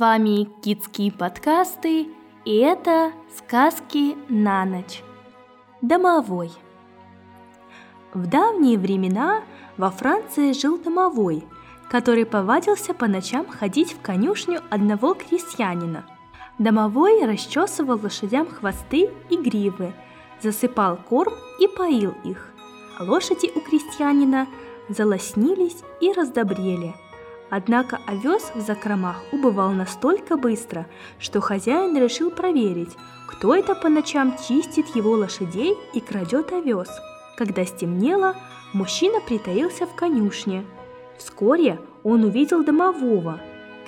вами Китские подкасты, и это сказки на ночь. Домовой. В давние времена во Франции жил домовой, который повадился по ночам ходить в конюшню одного крестьянина. Домовой расчесывал лошадям хвосты и гривы, засыпал корм и поил их. Лошади у крестьянина залоснились и раздобрели – Однако овес в закромах убывал настолько быстро, что хозяин решил проверить, кто это по ночам чистит его лошадей и крадет овес. Когда стемнело, мужчина притаился в конюшне. Вскоре он увидел домового.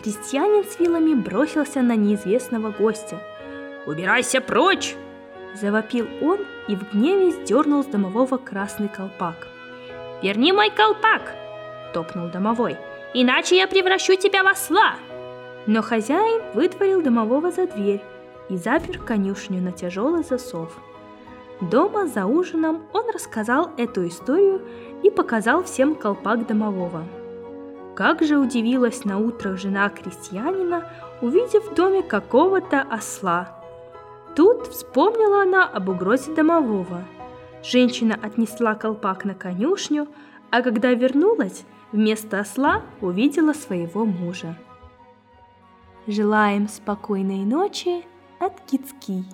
Крестьянин с вилами бросился на неизвестного гостя. «Убирайся прочь!» Завопил он и в гневе сдернул с домового красный колпак. «Верни мой колпак!» – топнул домовой – иначе я превращу тебя в осла!» Но хозяин вытворил домового за дверь и запер конюшню на тяжелый засов. Дома за ужином он рассказал эту историю и показал всем колпак домового. Как же удивилась на утро жена крестьянина, увидев в доме какого-то осла. Тут вспомнила она об угрозе домового. Женщина отнесла колпак на конюшню, а когда вернулась, Вместо осла увидела своего мужа. Желаем спокойной ночи от Кицки.